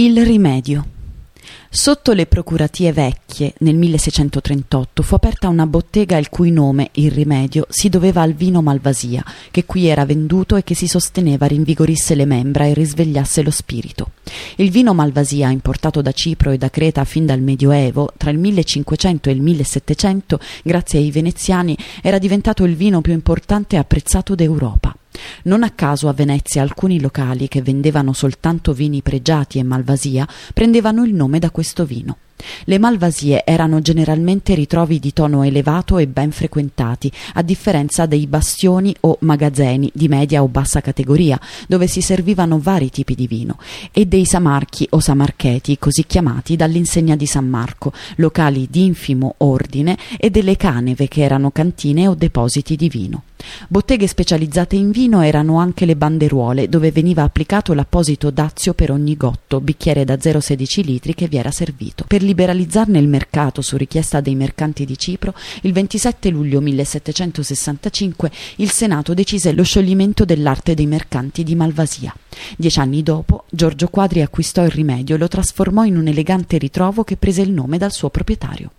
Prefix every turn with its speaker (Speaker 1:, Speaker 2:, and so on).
Speaker 1: Il rimedio. Sotto le procuratie vecchie, nel 1638, fu aperta una bottega il cui nome, il rimedio, si doveva al vino Malvasia, che qui era venduto e che si sosteneva rinvigorisse le membra e risvegliasse lo spirito. Il vino Malvasia, importato da Cipro e da Creta fin dal Medioevo, tra il 1500 e il 1700, grazie ai veneziani, era diventato il vino più importante e apprezzato d'Europa. Non a caso a Venezia alcuni locali che vendevano soltanto vini pregiati e malvasia prendevano il nome da questo vino. Le malvasie erano generalmente ritrovi di tono elevato e ben frequentati, a differenza dei bastioni o magazzini di media o bassa categoria, dove si servivano vari tipi di vino, e dei samarchi o samarcheti, così chiamati dall'insegna di San Marco, locali di infimo ordine, e delle caneve, che erano cantine o depositi di vino. Botteghe specializzate in vino erano anche le banderuole, dove veniva applicato l'apposito dazio per ogni gotto, bicchiere da 0,16 litri che vi era servito. Per liberalizzarne il mercato su richiesta dei mercanti di Cipro, il 27 luglio 1765 il Senato decise lo scioglimento dell'arte dei mercanti di Malvasia. Dieci anni dopo, Giorgio Quadri acquistò il rimedio e lo trasformò in un elegante ritrovo che prese il nome dal suo proprietario.